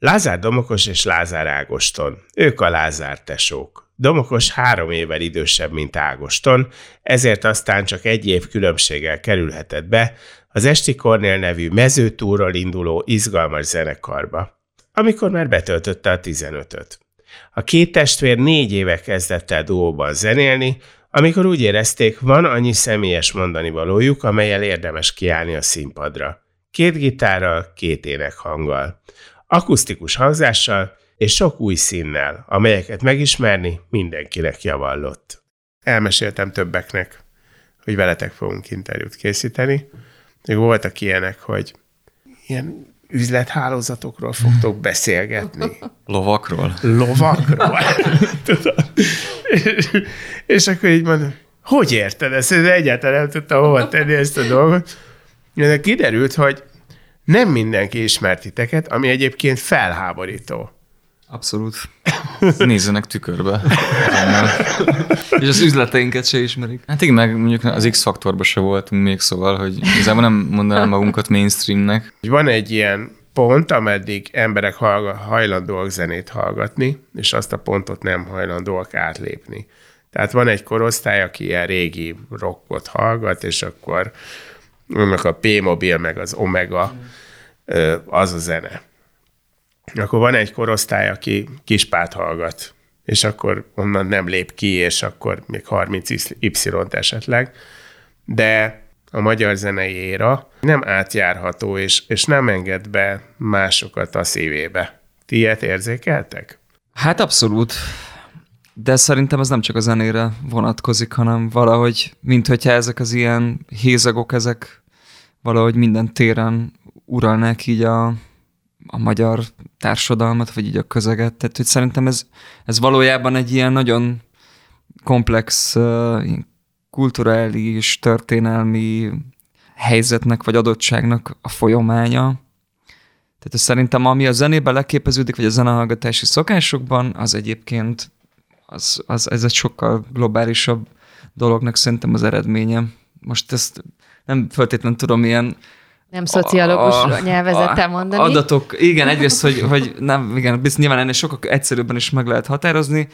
Lázár Domokos és Lázár Ágoston. Ők a Lázár tesók. Domokos három évvel idősebb, mint Ágoston, ezért aztán csak egy év különbséggel kerülhetett be az Esti Kornél nevű mezőtúról induló izgalmas zenekarba, amikor már betöltötte a 15-öt. A két testvér négy éve kezdett el duóban zenélni, amikor úgy érezték, van annyi személyes mondani valójuk, amelyel érdemes kiállni a színpadra. Két gitárral, két énekhanggal akusztikus hangzással és sok új színnel, amelyeket megismerni mindenkinek javallott. Elmeséltem többeknek, hogy veletek fogunk interjút készíteni. Még voltak ilyenek, hogy ilyen üzlethálózatokról fogtok beszélgetni. Lovakról? Lovakról. és, és akkor így mondom, hogy érted ezt? Egyáltalán nem tudtam hova tenni ezt a dolgot. De kiderült, hogy nem mindenki ismert titeket, ami egyébként felháborító. Abszolút. Nézzenek tükörbe. És az üzleteinket se ismerik. Hát igen, meg mondjuk az X-faktorban se voltunk még, szóval, hogy igazából nem mondanám magunkat mainstreamnek. Van egy ilyen pont, ameddig emberek hajlandóak zenét hallgatni, és azt a pontot nem hajlandóak átlépni. Tehát van egy korosztály, aki ilyen régi rockot hallgat, és akkor annak a P-mobil, meg az Omega, az a zene. Akkor van egy korosztály, aki kispát hallgat, és akkor onnan nem lép ki, és akkor még 30 Y-t esetleg, de a magyar zenei éra nem átjárható, és, és nem enged be másokat a szívébe. Ti ilyet érzékeltek? Hát abszolút. De szerintem ez nem csak a zenére vonatkozik, hanem valahogy, mint hogyha ezek az ilyen hézagok, ezek valahogy minden téren uralnák így a, a magyar társadalmat, vagy így a közeget. Tehát, hogy szerintem ez, ez valójában egy ilyen nagyon komplex uh, kulturális, történelmi helyzetnek, vagy adottságnak a folyamánya. Tehát szerintem, ami a zenében leképeződik, vagy a zenehallgatási szokásokban, az egyébként az, az, ez egy sokkal globálisabb dolognak szerintem az eredménye. Most ezt nem feltétlenül tudom ilyen nem szociológus a, nyelvezettel mondani. Adatok, igen, egyrészt, hogy, hogy nem, igen, biztos nyilván ennél sokkal egyszerűbben is meg lehet határozni.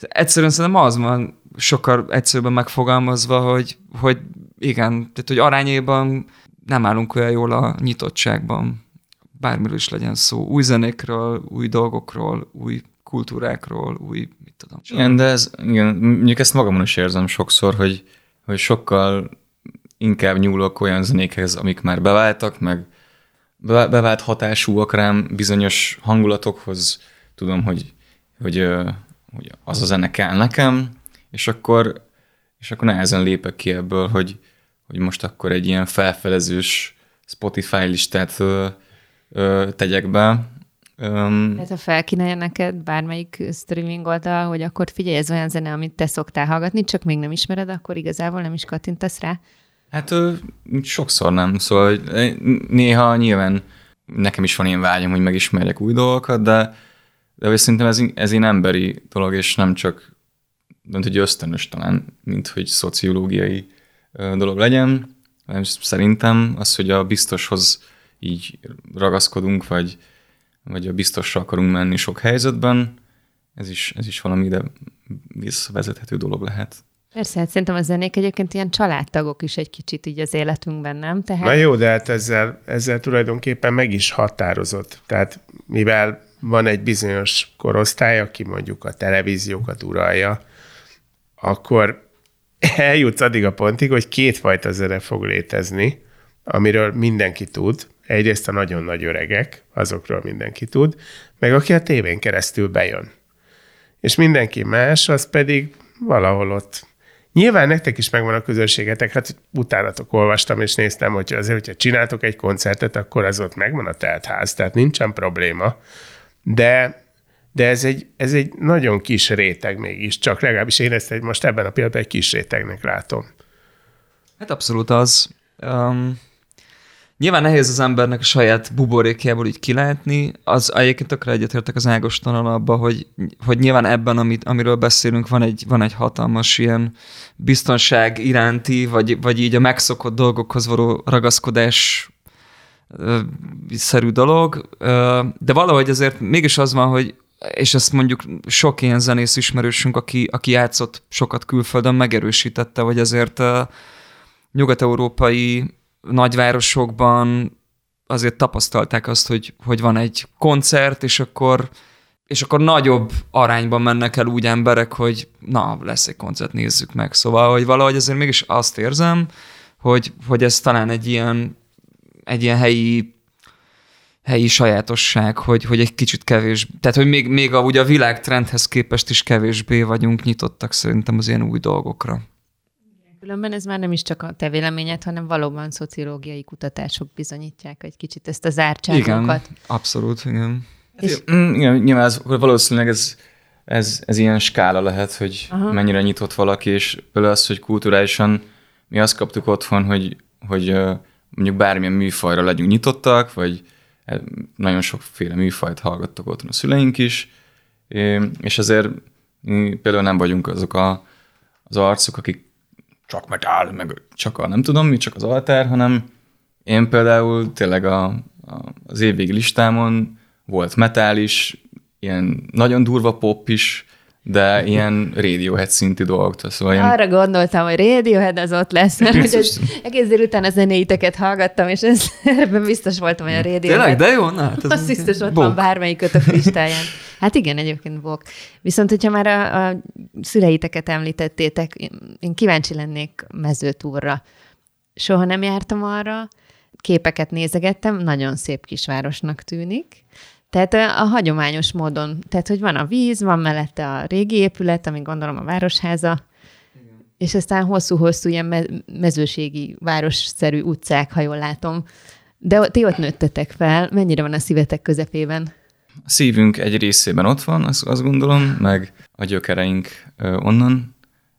Egyszerűen szerintem az van sokkal egyszerűbben megfogalmazva, hogy, hogy igen, tehát hogy arányében nem állunk olyan jól a nyitottságban. Bármiről is legyen szó. Új zenékről, új dolgokról, új kultúrákról, új, mit tudom. Igen, de ez, igen, mondjuk ezt magamon is érzem sokszor, hogy, hogy sokkal inkább nyúlok olyan zenékhez, amik már beváltak, meg bevált hatásúak rám bizonyos hangulatokhoz, tudom, hogy, hogy, hogy az a zene kell nekem, és akkor, és akkor nehezen lépek ki ebből, hogy, hogy most akkor egy ilyen felfelezős Spotify listát ö, ö, tegyek be. Um, Tehát ha felkínálja neked bármelyik streaming oldal, hogy akkor figyelj, ez olyan zene, amit te szoktál hallgatni, csak még nem ismered, akkor igazából nem is kattintasz rá. Hát sokszor nem, szóval néha nyilván nekem is van ilyen vágyam, hogy megismerjek új dolgokat, de, de szerintem ez, ez ilyen emberi dolog, és nem csak nem hogy ösztönös talán, mint hogy szociológiai dolog legyen, hanem szerintem az, hogy a biztoshoz így ragaszkodunk, vagy, vagy a biztosra akarunk menni sok helyzetben, ez is, ez is valami ide visszavezethető dolog lehet. Persze, hát szerintem a zenék egyébként ilyen családtagok is egy kicsit így az életünkben, nem? Tehát... Na jó, de hát ezzel, ezzel tulajdonképpen meg is határozott. Tehát mivel van egy bizonyos korosztály, aki mondjuk a televíziókat uralja, akkor eljutsz addig a pontig, hogy kétfajta zene fog létezni, amiről mindenki tud. Egyrészt a nagyon nagy öregek, azokról mindenki tud, meg aki a tévén keresztül bejön. És mindenki más, az pedig valahol ott Nyilván nektek is megvan a közönségetek, hát utánatok olvastam és néztem, hogy azért, hogyha csináltok egy koncertet, akkor az ott megvan a teltház, tehát nincsen probléma. De, de ez, egy, ez egy nagyon kis réteg mégis, csak legalábbis én ezt egy, most ebben a pillanatban egy kis rétegnek látom. Hát abszolút az. Um, Nyilván nehéz az embernek a saját buborékjából így kilátni, az egyébként tökre egyetértek az Ágostonal abba, hogy, hogy nyilván ebben, amit, amiről beszélünk, van egy, van egy hatalmas ilyen biztonság iránti, vagy, vagy így a megszokott dolgokhoz való ragaszkodás szerű dolog, de valahogy azért mégis az van, hogy és ezt mondjuk sok ilyen zenész ismerősünk, aki, aki játszott sokat külföldön, megerősítette, hogy azért nyugat-európai nagyvárosokban azért tapasztalták azt, hogy, hogy van egy koncert, és akkor, és akkor nagyobb arányban mennek el úgy emberek, hogy na, lesz egy koncert, nézzük meg. Szóval, hogy valahogy azért mégis azt érzem, hogy, hogy ez talán egy ilyen, egy ilyen helyi helyi sajátosság, hogy, hogy egy kicsit kevés, tehát hogy még, még a, ugye a világtrendhez képest is kevésbé vagyunk nyitottak szerintem az ilyen új dolgokra. Különben ez már nem is csak a te véleményed, hanem valóban szociológiai kutatások bizonyítják egy kicsit ezt a zártságunkat. Igen, abszolút, igen. És... Hát, mm, igen, nyilván ez, valószínűleg ez, ez, ez ilyen skála lehet, hogy Aha. mennyire nyitott valaki, és például az, hogy kulturálisan mi azt kaptuk otthon, hogy, hogy mondjuk bármilyen műfajra legyünk nyitottak, vagy nagyon sokféle műfajt hallgattak otthon a szüleink is, és azért mi például nem vagyunk azok a, az arcok, akik csak metal, meg csak a nem tudom mi, csak az altár, hanem én például tényleg a, a, az évvégi listámon volt metal is, ilyen nagyon durva pop is, de ilyen Radiohead szintű dolgok. Szóval ilyen... Arra gondoltam, hogy Radiohead az ott lesz, mert hogy az egész délután a zenéiteket hallgattam, és ez, ebben biztos voltam, hogy a Radiohead. Tényleg, de jó? Na, hát az biztos ott bok. van bármelyik kötök listáján. Hát igen, egyébként bok. Viszont, hogyha már a, a szüleiteket említettétek, én kíváncsi lennék mezőtúrra. Soha nem jártam arra, képeket nézegettem, nagyon szép kisvárosnak tűnik. Tehát a, hagyományos módon, tehát hogy van a víz, van mellette a régi épület, ami gondolom a városháza, Igen. és aztán hosszú-hosszú ilyen me- mezőségi, városszerű utcák, ha jól látom. De ti ott nőttetek fel, mennyire van a szívetek közepében? A szívünk egy részében ott van, azt, azt gondolom, meg a gyökereink onnan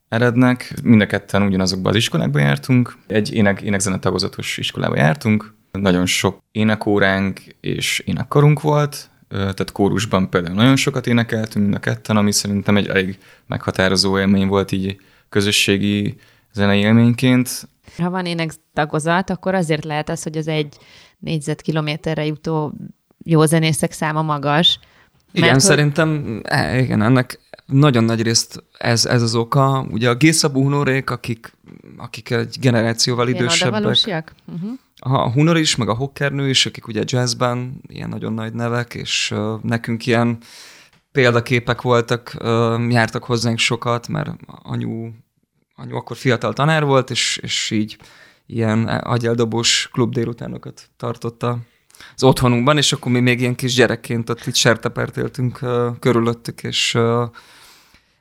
erednek. Mind a ketten ugyanazokban az iskolákba jártunk. Egy ének, énekzene tagozatos iskolába jártunk, nagyon sok énekóránk és énekkarunk volt, tehát kórusban például nagyon sokat énekeltünk mind a ketten, ami szerintem egy elég meghatározó élmény volt így közösségi zenei élményként. Ha van énektagozat, akkor azért lehet az, hogy az egy négyzetkilométerre jutó jó zenészek száma magas. Igen, hogy... szerintem e, igen, ennek nagyon nagy részt ez, ez az oka. Ugye a Gésza Búnórék, akik, akik egy generációval Ilyen idősebbek. Uh-huh a Hunor is, meg a Hockernő is, akik ugye jazzben ilyen nagyon nagy nevek, és uh, nekünk ilyen példaképek voltak, uh, jártak hozzánk sokat, mert anyu, anyu akkor fiatal tanár volt, és, és így ilyen agyeldobós klub délutánokat tartotta az otthonunkban, és akkor mi még ilyen kis gyerekként ott itt sertepert éltünk uh, körülöttük, és uh,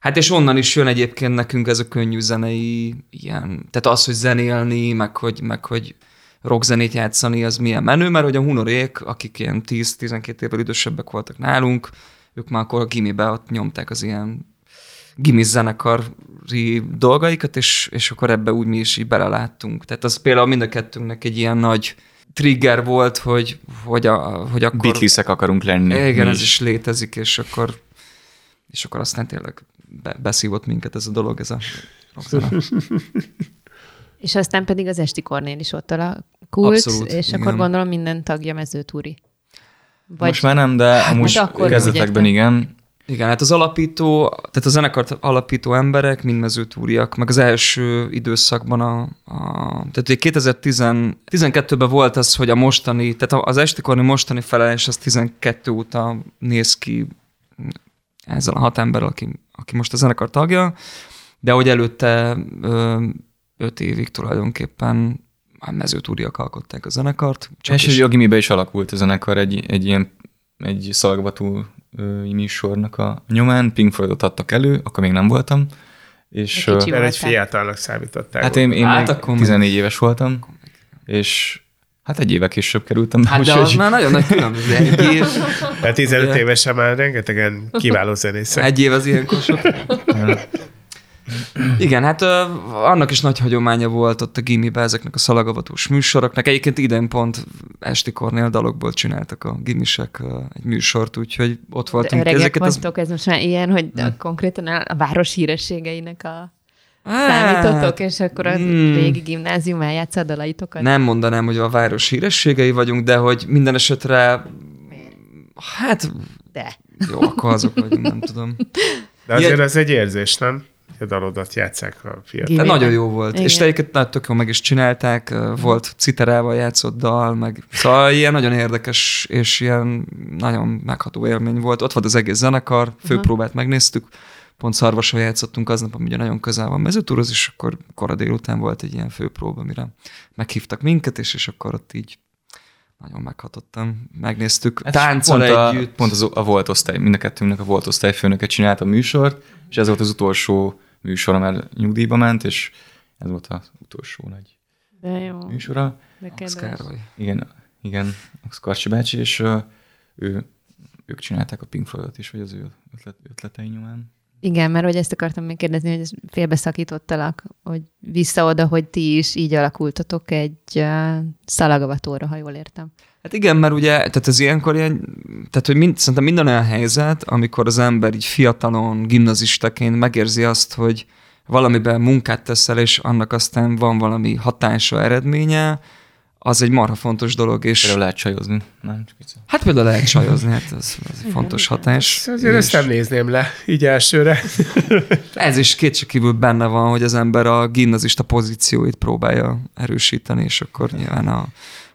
Hát és onnan is jön egyébként nekünk ez a könnyű zenei ilyen, tehát az, hogy zenélni, meg hogy, meg hogy rockzenét játszani, az milyen menő, mert hogy a hunorék, akik ilyen 10-12 évvel idősebbek voltak nálunk, ők már akkor a gimibe ott nyomták az ilyen gimis zenekari dolgaikat, és, és akkor ebbe úgy mi is így beleláttunk. Tehát az például mind a kettőnknek egy ilyen nagy trigger volt, hogy, hogy, a, hogy akkor... Beatlesek akarunk lenni. Igen, ez is. létezik, és akkor, és akkor aztán tényleg be, beszívott minket ez a dolog, ez a rockzene. És aztán pedig az Esti Kornél is ott alakult, Abszolút, és igen. akkor gondolom minden tagja mezőtúri. Vagy... Most már nem, de hát amúgy akkor kezdetekben igen. Igen, hát az alapító, tehát a zenekart alapító emberek, mind mezőtúriak, meg az első időszakban a, a tehát 2012-ben volt az, hogy a mostani, tehát az estikorni mostani felelés az 12 óta néz ki ezzel a hat ember, aki, aki most a zenekar tagja, de hogy előtte öt évig tulajdonképpen a mezőtúriak alkották a zenekart. Csak és is... a gimibe is alakult a zenekar egy, egy ilyen egy szalagvatú műsornak a nyomán, Pink Floydot adtak elő, akkor még nem voltam, És, ö, Mert egy fiatalnak számították. hát én, én Hát hát akkor akkor még- 14 éves voltam, és hát egy éve később kerültem. Hát de az már nagyon nagy különböző. Egy év, Mert 15 Ugye? évesen már rengetegen kiváló zenészek. egy év az ilyenkor sok. Igen, hát ö, annak is nagy hagyománya volt ott a gimibe ezeknek a szalagavatós műsoroknak. Egyébként idén pont Esti Kornél dalokból csináltak a gimisek ö, egy műsort, úgyhogy ott voltunk. öregek Ezeket az... vagytok, ez most már ilyen, hogy a, konkrétan a, a város hírességeinek a Hát, számítotok, és akkor a hmm. régi gimnázium eljátsz a dalaitokat? Nem mondanám, hogy a város hírességei vagyunk, de hogy minden esetre hát De. jó, akkor azok vagyunk, nem tudom. De azért Ilyen- az egy érzés, nem? A dalodat játszák a fiatal. De Igen. nagyon jó volt. Igen. És te egyébként nagyon tök jó meg is csinálták, volt citerával játszott dal, meg szóval ilyen nagyon érdekes és ilyen nagyon megható élmény volt. Ott volt az egész zenekar, főpróbát megnéztük, pont szarvasra játszottunk aznap, ami ugye nagyon közel van mezőtúroz, és akkor kora délután volt egy ilyen főpróba, amire meghívtak minket, és, és akkor ott így nagyon meghatottam. Megnéztük, Ez tánccal pont a, együtt. Pont az, a volt osztály, mind a kettőnknek a volt osztályfőnöke csinálta a műsort, és ez volt az utolsó műsora, mert nyugdíjba ment, és ez volt az utolsó nagy De jó. műsora. De. Károly. Igen, igen, Karcsi bácsi, és ő, ők csinálták a Pink Floydot is, vagy az ő ötlet, ötletei nyomán. Igen, mert hogy ezt akartam még kérdezni, hogy félbeszakítottalak, hogy vissza oda, hogy ti is így alakultatok egy uh, szalagavatóra, ha jól értem. Hát igen, mert ugye, tehát ez ilyenkor ilyen, tehát hogy mind, szerintem minden olyan helyzet, amikor az ember így fiatalon, gimnazistaként megérzi azt, hogy valamiben munkát teszel, és annak aztán van valami hatása, eredménye, az egy marha fontos dolog, és Például lehet csajozni. Nem, csak vicc. hát például lehet csajozni, hát ez, ez egy fontos hatás. Azért ezt és nem nézném le, így elsőre. ez is kétségkívül benne van, hogy az ember a gimnazista pozícióit próbálja erősíteni, és akkor nyilván a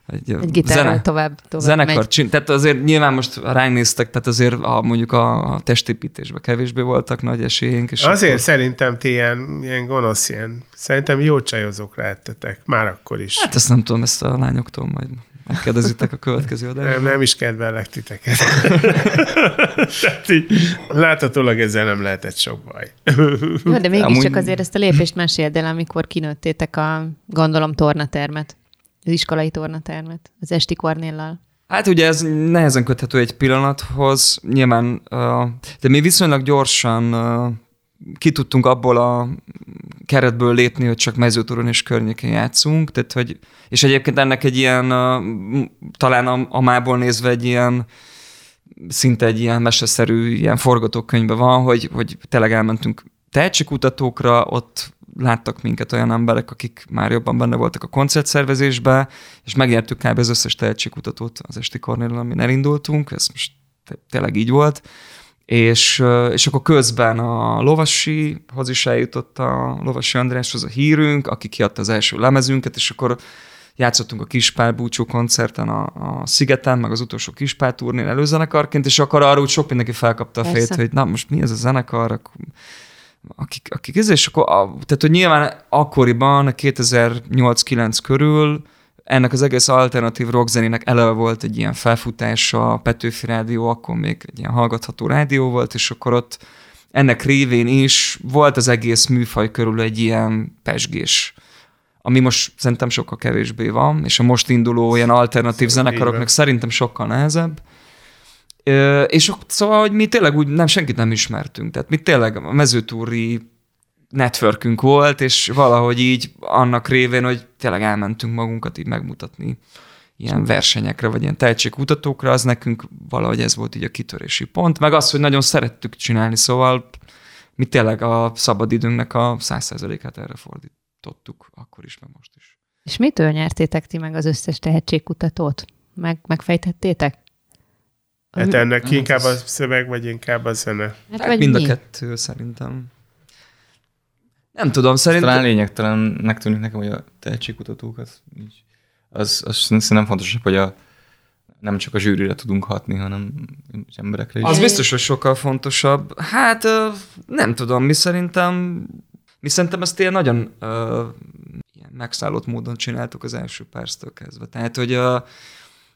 egy, Egy gitárral tovább, tovább zenekar megy. csin, tehát azért nyilván most ha ránk néztek, tehát azért a, mondjuk a, a testépítésben kevésbé voltak nagy esélyénk. És Azért akkor, szerintem ti ilyen, ilyen gonosz, ilyen, szerintem jó csajozók lehettetek, már akkor is. hát ezt nem tudom, ezt a lányoktól majd megkérdezitek a következő Nem, adásban. nem is kedvellek titeket. Tehát így, láthatólag ezzel nem lehetett sok baj. Jó, de mégiscsak Amúgy- azért ezt a lépést meséld el, amikor kinőttétek a, gondolom, tornatermet, az iskolai tornatermet, az Esti Kornéllal. Hát ugye ez nehezen köthető egy pillanathoz, nyilván, de mi viszonylag gyorsan ki tudtunk abból a keretből lépni, hogy csak mezőtúron és környékén játszunk, tehát hogy, és egyébként ennek egy ilyen, talán a, a mából nézve egy ilyen, szinte egy ilyen meseszerű ilyen forgatókönyvbe van, hogy, hogy tényleg elmentünk tehetségkutatókra, ott láttak minket olyan emberek, akik már jobban benne voltak a koncertszervezésbe, és megnyertük kb. az összes tehetségkutatót az Esti Kornéllal, amin elindultunk, ez most tényleg így volt, és, és akkor közben a Lovasihoz is eljutott a Lovasi Andráshoz a hírünk, aki kiadta az első lemezünket, és akkor játszottunk a Kispál búcsú koncerten a, a Szigeten, meg az utolsó Kispál turnén előzenekarként, és akkor arra úgy sok mindenki felkapta a fejét, hogy na most mi ez a zenekar, akik, akik ez, és akkor, a, tehát hogy nyilván akkoriban, a 2008-9 körül ennek az egész alternatív rockzenének eleve volt egy ilyen felfutása, a Petőfi Rádió akkor még egy ilyen hallgatható rádió volt, és akkor ott ennek révén is volt az egész műfaj körül egy ilyen pesgés, ami most szerintem sokkal kevésbé van, és a most induló ilyen alternatív Szóval zenekaroknak szerintem sokkal nehezebb. És szóval, hogy mi tényleg úgy nem senkit nem ismertünk. Tehát mi tényleg a mezőtúri networkünk volt, és valahogy így annak révén, hogy tényleg elmentünk magunkat így megmutatni ilyen versenyekre, vagy ilyen tehetségkutatókra, az nekünk valahogy ez volt így a kitörési pont, meg az, hogy nagyon szerettük csinálni, szóval mi tényleg a szabadidőnknek a száz erre fordítottuk, akkor is, meg most is. És mitől nyertétek ti meg az összes tehetségkutatót? Meg, megfejtettétek? Hát ennek Hát inkább a ez- szöveg, vagy inkább a zene? Hát, Hát vagy mind a mi? kettő szerintem. Nem tudom, Talán szerintem... lényegtelennek tűnik nekem, hogy a tehetségkutatók az így, az, az szerintem fontosabb, hogy a, nem csak a zsűrire tudunk hatni, hanem emberekre is. Az biztos, hogy sokkal fontosabb. Hát nem tudom, mi szerintem, mi szerintem ezt ilyen nagyon ö, ilyen megszállott módon csináltuk az első perctől kezdve. Tehát, hogy ö,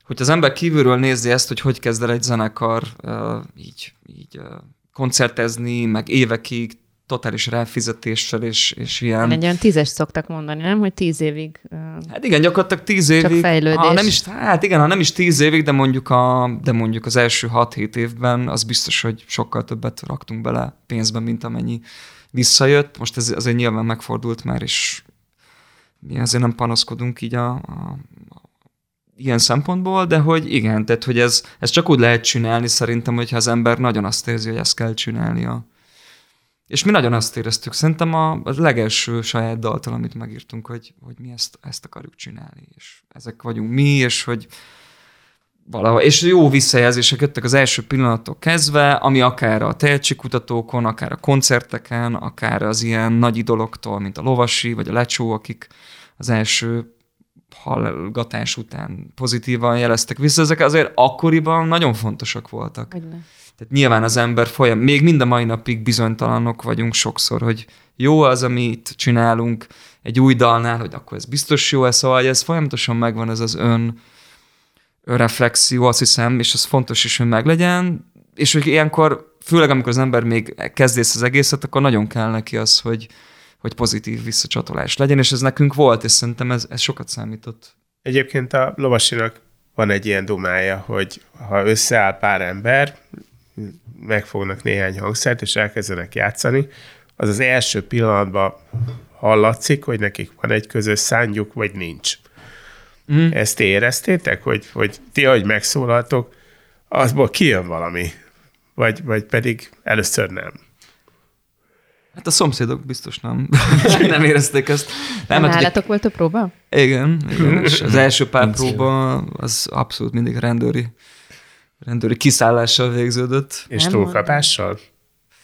hogy az ember kívülről nézi ezt, hogy hogy kezd el egy zenekar ö, így, így ö, koncertezni, meg évekig totális ráfizetéssel, és, és ilyen... Egy olyan tízes szoktak mondani, nem? Hogy tíz évig. Hát igen, gyakorlatilag tíz évig. fejlődés. Ha nem is, hát igen, ha nem is tíz évig, de mondjuk, a, de mondjuk az első hat-hét évben az biztos, hogy sokkal többet raktunk bele pénzben, mint amennyi visszajött. Most ez azért nyilván megfordult már, és mi azért nem panaszkodunk így a, a, ilyen szempontból, de hogy igen, tehát hogy ez, ez csak úgy lehet csinálni szerintem, hogyha az ember nagyon azt érzi, hogy ezt kell csinálnia. És mi nagyon azt éreztük, szerintem a, legelső saját daltal, amit megírtunk, hogy, hogy mi ezt, ezt akarjuk csinálni, és ezek vagyunk mi, és hogy valahol, és jó visszajelzések jöttek az első pillanattól kezdve, ami akár a tehetségkutatókon, akár a koncerteken, akár az ilyen nagy idoloktól, mint a Lovasi, vagy a Lecsó, akik az első hallgatás után pozitívan jeleztek vissza, ezek azért akkoriban nagyon fontosak voltak. Hogyne. Tehát nyilván az ember folyam, még mind a mai napig bizonytalanok vagyunk sokszor, hogy jó az, amit csinálunk egy új dalnál, hogy akkor ez biztos jó-e, szóval ez folyamatosan megvan ez az ön, önreflexió, azt hiszem, és ez fontos is, hogy meglegyen, és hogy ilyenkor, főleg amikor az ember még kezdész az egészet, akkor nagyon kell neki az, hogy, hogy pozitív visszacsatolás legyen, és ez nekünk volt, és szerintem ez, ez sokat számított. Egyébként a lovasinak van egy ilyen dumája, hogy ha összeáll pár ember, megfognak néhány hangszert, és elkezdenek játszani, az az első pillanatban hallatszik, hogy nekik van egy közös szányuk, vagy nincs. Mm. Ezt éreztétek, hogy, hogy ti, ahogy megszólaltok, azból kijön valami, vagy, vagy pedig először nem? Hát a szomszédok biztos nem, nem érezték ezt. Nem, hát nálatok volt a próba? Igen, igen, és az első pár próba az abszolút mindig rendőri, rendőri kiszállással végződött. És nem túlkapással?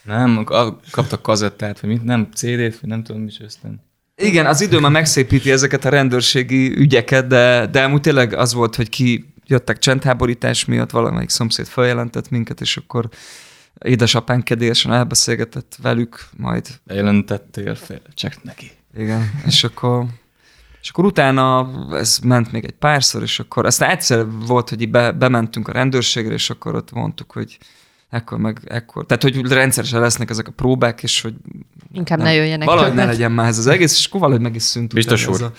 Nem, kaptak kazettát, vagy mit, nem CD-t, vagy nem tudom, mi aztán. Igen, az idő már megszépíti ezeket a rendőrségi ügyeket, de, de amúgy tényleg az volt, hogy ki jöttek csendháborítás miatt, valamelyik szomszéd feljelentett minket, és akkor édesapán kedélyesen elbeszélgetett velük, majd... Jelentettél fél, csak neki. Igen, és akkor, és akkor utána ez ment még egy párszor, és akkor aztán egyszer volt, hogy be, bementünk a rendőrségre, és akkor ott mondtuk, hogy ekkor meg ekkor. Tehát, hogy rendszeresen lesznek ezek a próbák, és hogy... Inkább nem, ne jöjjenek Valahogy többet. ne legyen már ez az egész, és akkor valahogy meg is szűnt. Biztos úr.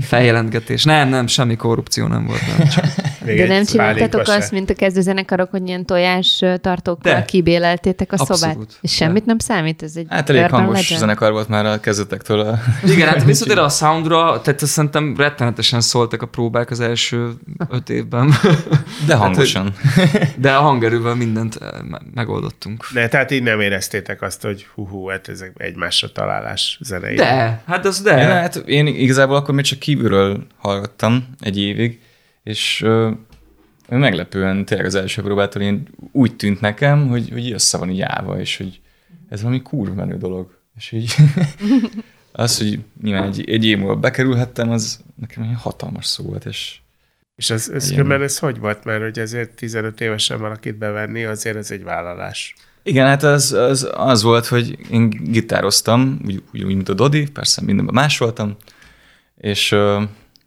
feljelentgetés. Nem, nem, semmi korrupció nem volt. Nem, csak... De nem csináltatok azt, mint a kezdőzenekarok, hogy ilyen tojás tartókkal De. kibéleltétek a Abszolút. szobát? És semmit De. nem számít? Ez egy hát elég hangos legyen? zenekar volt már a kezdetektől. A... Igen, hát visszatérve a soundra, tehát szerintem rettenetesen szóltak a próbák az első öt évben. De hangosan. Hát, de a hangerővel mindent eh, megoldottunk. De tehát így nem éreztétek azt, hogy hú, hú hát ezek egymásra találás zenei. De, hát az de. Én, hát én igazából akkor még csak kívülről hallgattam egy évig, és ö, meglepően tényleg az első próbától én úgy tűnt nekem, hogy, hogy össze van így állva, és hogy ez valami kurva menő dolog. És így az, hogy nyilván egy, egy év múlva bekerülhettem, az nekem egy hatalmas szó volt, és és az, ez, ilyen... ez hogy volt? Mert hogy ezért 15 évesen valakit bevenni, azért ez egy vállalás. Igen, hát az, az, az volt, hogy én gitároztam, úgy, úgy, úgy mint a Dodi, persze mindenben másoltam, és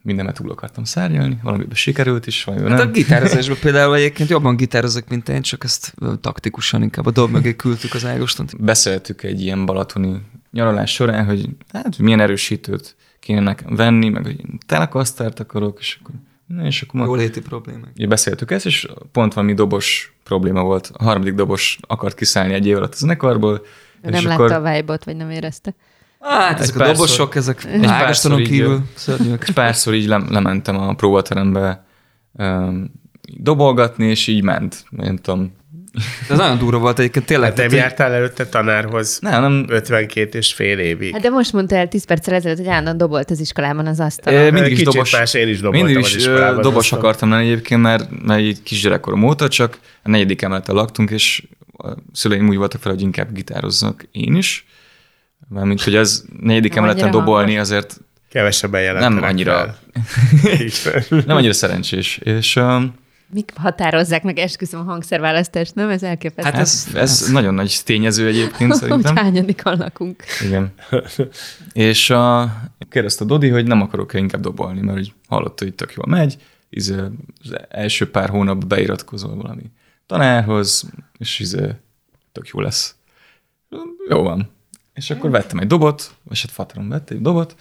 mindenben túl akartam szárnyalni, valamiben sikerült is, vagy hát nem. a gitározásban például egyébként jobban gitározok, mint én, csak ezt taktikusan inkább a dob mögé küldtük az Ágostont. Beszéltük egy ilyen balatoni nyaralás során, hogy hát milyen erősítőt kéne nekem venni, meg hogy telekasztárt akarok, és akkor Na, és akkor Jóléti problémák. Ugye beszéltük ezt, és pont valami dobos probléma volt. A harmadik dobos akart kiszállni egy év alatt a zenekarból. Nem és látta akkor... a vibe vagy nem érezte. Hát ezek a dobosok, ezek Ágostonon kívül szörnyűek. Egy párszor így lementem a próbaterembe um, dobolgatni, és így ment. Nem tudom, de ez nagyon durva volt egyébként, tényleg. Hát nem jártál előtte tanárhoz nem, nem. 52 és fél évig. Hát de most mondta el 10 perccel ezelőtt, hogy állandóan dobolt az iskolában az asztal. É, mindig is dobos. Más, én is doboltam mindig is az iskolában. dobos akartam lenni egyébként, mert, mert egy kisgyerekkorom óta csak a negyedik emeleten laktunk, és a szüleim úgy voltak fel, hogy inkább gitározzak én is. Mármint, hogy az negyedik emeleten dobolni azért kevesebben jelentenek Nem annyira, nem annyira szerencsés. És um, Mik határozzák meg esküszöm a hangszerválasztást, nem? Ez elképesztő. Hát ez, ez nagyon nagy tényező egyébként szerintem. Hogy hányadik lakunk. Igen. És a, kérdezte a Dodi, hogy nem akarok-e inkább dobolni, mert hogy hallotta, hogy tök jól megy, az első pár hónap beiratkozol valami tanárhoz, és izé, tök jó lesz. Jó van. És akkor vettem egy dobot, vagy hát Fatron vett egy dobot,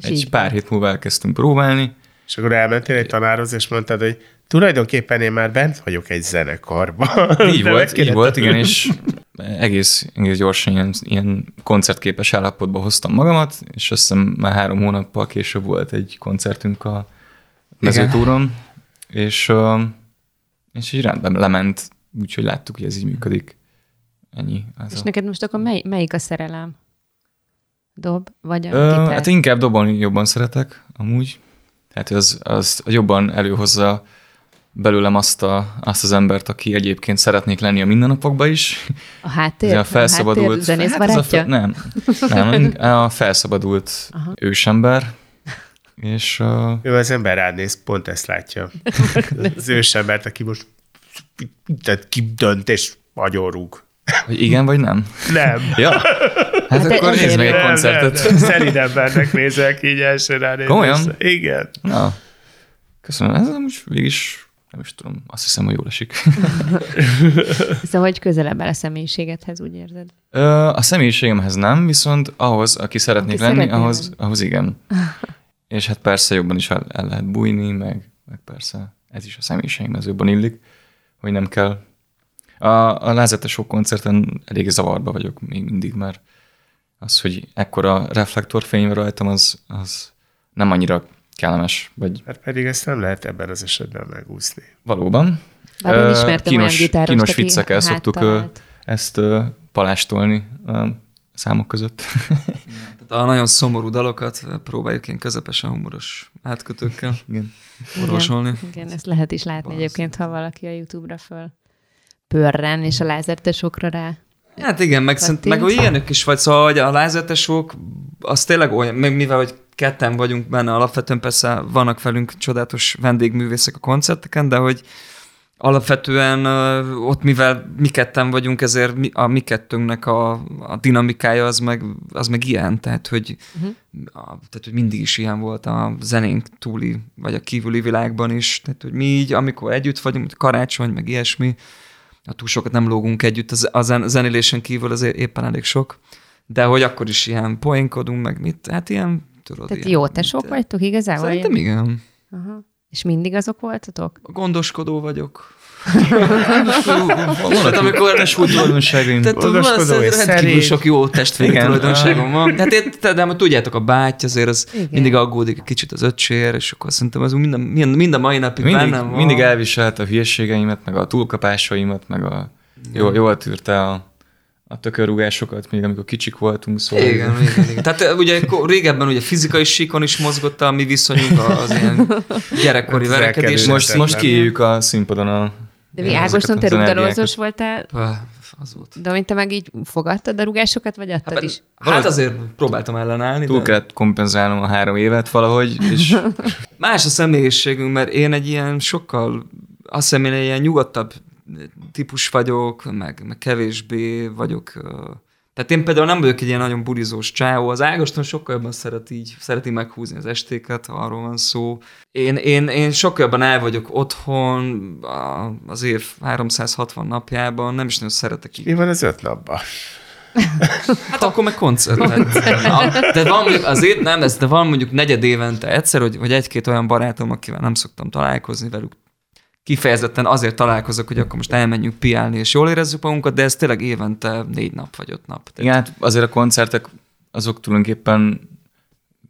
És egy pár hét múlva elkezdtünk próbálni, És akkor elmentél egy tanárhoz, és mondtad, hogy tulajdonképpen én már bent vagyok egy zenekarban. Így De volt, így volt, igen, és egész, egész gyorsan ilyen, ilyen koncertképes állapotba hoztam magamat, és azt hiszem már három hónappal később volt egy koncertünk a mezőtúron, és, és így rendben lement, úgyhogy láttuk, hogy ez így működik. Ennyi. Ez És a... neked most akkor mely, melyik a szerelem? Dob, vagy a Ö, hát inkább dobolni jobban szeretek, amúgy. Tehát az, az jobban előhozza belőlem azt, a, azt az embert, aki egyébként szeretnék lenni a mindennapokban is. A háttér? Ez a háttér felszabadult... zenész hát ez a, fe- nem, nem, a felszabadult Aha. ősember, és uh, Ő az ember rád néz, pont ezt látja. Az ősembert, aki most tehát kidönt és agyonrúg. Hogy igen vagy nem? Nem. Ja, hát, Hát akkor nézd meg egy koncertet. Nem, nem. Szelid embernek nézek így első ránézésre. Komolyan? Igen. Na, köszönöm. Ez most végig nem is tudom, azt hiszem, hogy jól esik. Szóval, hogy közelebb áll a személyiségedhez, úgy érzed? Ö, a személyiségemhez nem, viszont ahhoz, aki szeretnék Aki lenni, szeretnél ahhoz, ahhoz igen. És hát persze jobban is el, el lehet bújni, meg, meg persze ez is a személyiségemhez jobban illik, hogy nem kell. A, a lázetes koncerten elég zavarba vagyok még mindig, mert az, hogy ekkora reflektorfény rajtam, az, az nem annyira kellemes, vagy Hát pedig ezt nem lehet ebben az esetben megúszni. valóban. Bár én ismertem kínos, olyan gitárost, kínos viccekkel szoktuk háttal ezt palástolni a számok között. Tehát a nagyon szomorú dalokat próbáljuk ilyen közepesen humoros átkötőkkel Igen. orvosolni. Igen, ezt lehet is látni egyébként, ha valaki a YouTube-ra föl pörren, és a lázertesokra rá. Hát igen, meg, szerint, meg ilyenek is vagy, szóval hogy a lázertesok, az tényleg olyan, meg mivel hogy ketten vagyunk benne, alapvetően persze vannak velünk csodálatos vendégművészek a koncerteken, de hogy alapvetően ott, mivel mi ketten vagyunk, ezért mi, a mi kettőnknek a, a dinamikája az meg, az meg ilyen, tehát hogy, uh-huh. a, tehát hogy mindig is ilyen volt a zenénk túli, vagy a kívüli világban is, tehát hogy mi így, amikor együtt vagyunk, karácsony, meg ilyesmi, a túl sokat nem lógunk együtt, az- a zen- zenélésen kívül azért éppen elég sok, de hogy akkor is ilyen poénkodunk, meg mit, hát ilyen, tudod, Tehát ilyen, jó tesók vagytok igazából? Szerintem ilyen? igen. Aha. És mindig azok voltatok? Gondoskodó vagyok. Van, amikor tesó tulajdonságaim. Tehát és rendkívül sok jó testvéri Igen. tulajdonságom van. Hát érted, de tudjátok, a báty azért az Igen. mindig aggódik egy kicsit az öcsér, és akkor szerintem az minden, minden, minden mai napig mindig, bennem van. mindig elviselt a hülyeségeimet, meg a túlkapásaimat, meg a jól, jól tűrte a, a tökörrugásokat, még amikor kicsik voltunk, szóval... Igen, igen, igen. Tehát ö, ugye régebben ugye fizikai síkon is mozgott a mi viszonyunk az ilyen gyerekkori Hát ez verekedés. Most, most kiéljük a színpadon a... De mi Ágoston, te rugdalózós voltál, Pá, Az volt. de mint te meg így fogadtad a rugásokat, vagy adtad is? Hát azért próbáltam ellenállni, Túl de kellett kompenzálnom a három évet valahogy, és más a személyiségünk, mert én egy ilyen sokkal, azt hiszem én egy ilyen nyugodtabb típus vagyok, meg, meg kevésbé vagyok. ö, Tehát én például nem vagyok egy ilyen nagyon burizós csáó, az Ágoston sokkal jobban szeret így, szereti meghúzni az estéket, ha arról van szó. Én, én, én sokkal jobban el vagyok otthon az év 360 napjában, nem is nagyon szeretek így Mi van az öt napban? Hát akkor meg koncert. Na, de van mondjuk, azért nem, ez, de van mondjuk negyed évente egyszer, hogy, hogy egy-két olyan barátom, akivel nem szoktam találkozni velük, kifejezetten azért találkozok, hogy akkor most elmenjünk piálni, és jól érezzük magunkat, de ez tényleg évente négy nap vagy öt nap. igen, hát azért a koncertek azok tulajdonképpen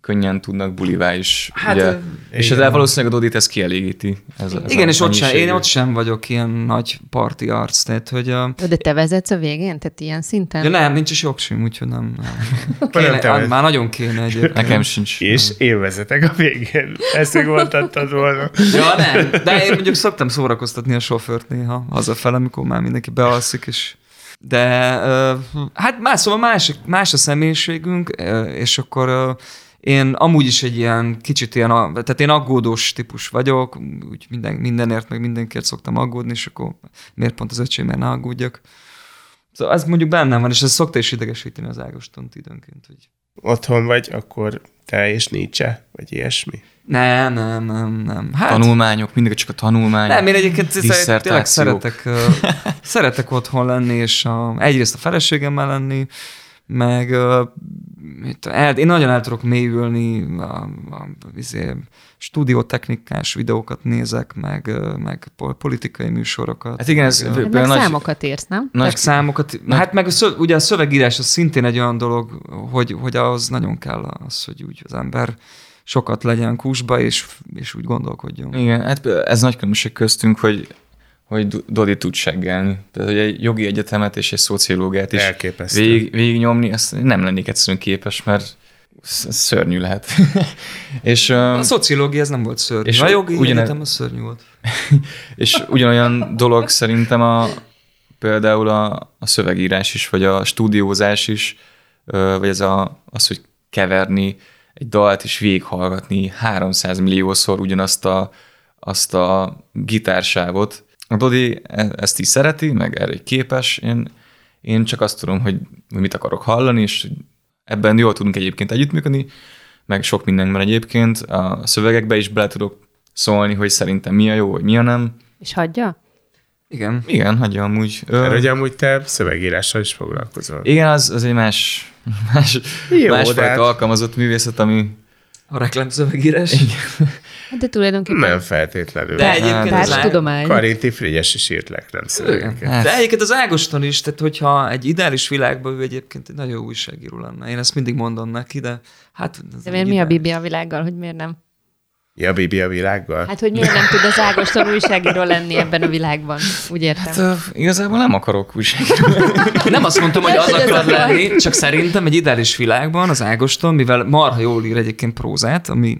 könnyen tudnak bulivá is. Hát, ugye? és ez valószínűleg a Dodit ezt kielégíti. Ez, ez Igen, és ott sem, én ott sem vagyok ilyen nagy parti arc, tehát hogy a, De te vezetsz a végén? Tehát ilyen szinten? ja, nem, nincs is jogsim, úgyhogy nem. nem. Nem Kéne, vagy. már nagyon kéne egyébként. Nekem sincs. És én vezetek a végén. Ezt még mondhattad volna. Ja, nem. De én mondjuk szoktam szórakoztatni a sofőrt néha hazafele, amikor már mindenki bealszik, és de hát más, szóval más, más a személyiségünk, és akkor én amúgy is egy ilyen kicsit ilyen, tehát én aggódós típus vagyok, úgy minden, mindenért, meg mindenkért szoktam aggódni, és akkor miért pont az öcsémért ne aggódjak. Szóval ez mondjuk bennem van, és ez szokta is idegesíteni az Ágostont időnként, hogy Otthon vagy, akkor te és Nietzsche, vagy ilyesmi. nem, nem, nem, nem. Hát, Tanulmányok, mindig csak a tanulmányok. Nem, én egyébként tényleg szeretek, szeretek otthon lenni, és a, egyrészt a feleségemmel lenni, meg uh, el, én nagyon el tudok mélyülni, a, a, a, izé, stúdiótechnikás videókat nézek, meg, meg politikai műsorokat. Hát igen, ez meg, meg nagy, számokat érsz, nem? Nagy, meg számokat, nagy, hát meg a szöv, ugye a szövegírás az szintén egy olyan dolog, hogy, hogy ahhoz nagyon kell az, hogy úgy az ember sokat legyen kusba, és, és úgy gondolkodjon. Igen, hát ez nagy különbség köztünk, hogy hogy Dodi tud seggelni. Tehát, hogy egy jogi egyetemet és egy szociológiát is végig, végig nyomni, ezt nem lennék egyszerűen képes, mert szörnyű lehet. és, a szociológia ez nem volt szörnyű. És a jogi ugyan... egyetem az szörnyű volt. és ugyanolyan dolog szerintem a, például a, a szövegírás is, vagy a stúdiózás is, vagy ez a, az, hogy keverni egy dalt és végighallgatni 300 milliószor ugyanazt a, azt a gitársávot, a Dodi e- ezt is szereti, meg erre képes. Én, én csak azt tudom, hogy mit akarok hallani, és ebben jól tudunk egyébként együttműködni, meg sok mindenben egyébként. A szövegekbe is bele tudok szólni, hogy szerintem mi a jó, vagy mi a nem. És hagyja? Igen. Igen, hagyja amúgy. Mert hogy amúgy te szövegírással is foglalkozol. Igen, az, az egy más, más, másfajta hát... alkalmazott művészet, ami a reklámszövegírás? Igen. De tulajdonképpen... Nem feltétlenül. De egyébként az tudomány. Karinti Frigyes is írt. Hát. De egyébként az Ágoston is, tehát hogyha egy ideális világban ő egyébként egy nagyon újságíró lenne. Én ezt mindig mondom neki, de hát... De miért mi a Bibi a világgal, hogy miért nem? Ja, Bibi a világgal? Hát, hogy miért nem tud az Ágoston újságíró lenni ebben a világban? Úgy értem. Hát, uh, igazából nem akarok újságíró. nem azt mondtam, hogy az akarod lenni, csak szerintem egy ideális világban az Ágoston, mivel marha jól ír egyébként prózát, ami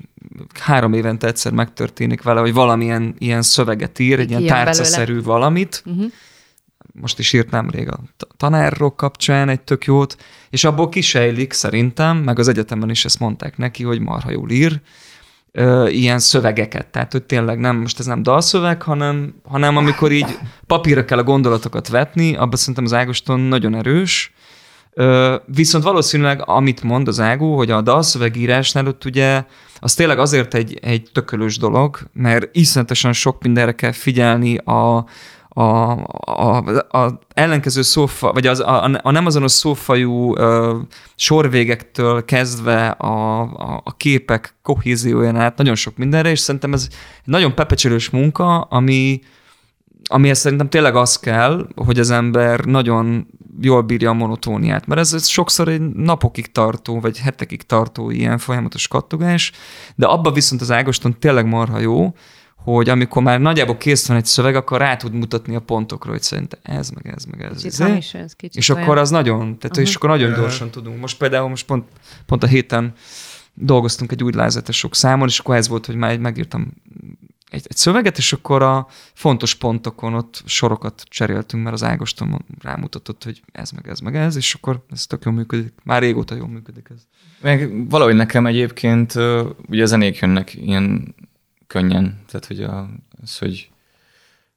három évente egyszer megtörténik vele, hogy valamilyen ilyen szöveget ír, egy ilyen, tárcaszerű valamit. Uh-huh. Most is írt nemrég a tanárok kapcsán egy tök jót, és abból kisejlik szerintem, meg az egyetemen is ezt mondták neki, hogy marha jól ír, ö, ilyen szövegeket. Tehát, hogy tényleg nem, most ez nem dalszöveg, hanem, hanem amikor így papírra kell a gondolatokat vetni, abban szerintem az Ágoston nagyon erős. Ö, viszont valószínűleg, amit mond az Ágó, hogy a dalszövegírásnál ott ugye az tényleg azért egy, egy tökölős dolog, mert iszonyatosan sok mindenre kell figyelni a, a, a, a ellenkező szófa, vagy az, a, a nem azonos szófajú uh, sorvégektől kezdve a, a, a képek kohézióján át nagyon sok mindenre, és szerintem ez egy nagyon pepecselős munka, ami, amihez szerintem tényleg az kell, hogy az ember nagyon jól bírja a monotóniát, mert ez, ez sokszor egy napokig tartó, vagy hetekig tartó ilyen folyamatos kattogás, de abba viszont az Ágoston tényleg marha jó, hogy amikor már nagyjából kész van egy szöveg, akkor rá tud mutatni a pontokra, hogy szerintem ez, meg ez, meg ez. Kicsit ez, ez kicsit és olyan. akkor az nagyon, tehát uh-huh. és akkor nagyon gyorsan tudunk. Most például most pont, pont a héten dolgoztunk egy új sok számon, és akkor ez volt, hogy már megírtam egy, egy szöveget, és akkor a fontos pontokon ott sorokat cseréltünk, mert az Ágoston rámutatott, hogy ez meg ez meg ez, és akkor ez tök jól működik. Már régóta jól működik ez. Meg valahogy nekem egyébként ugye a zenék jönnek ilyen könnyen. Tehát, hogy a, az, hogy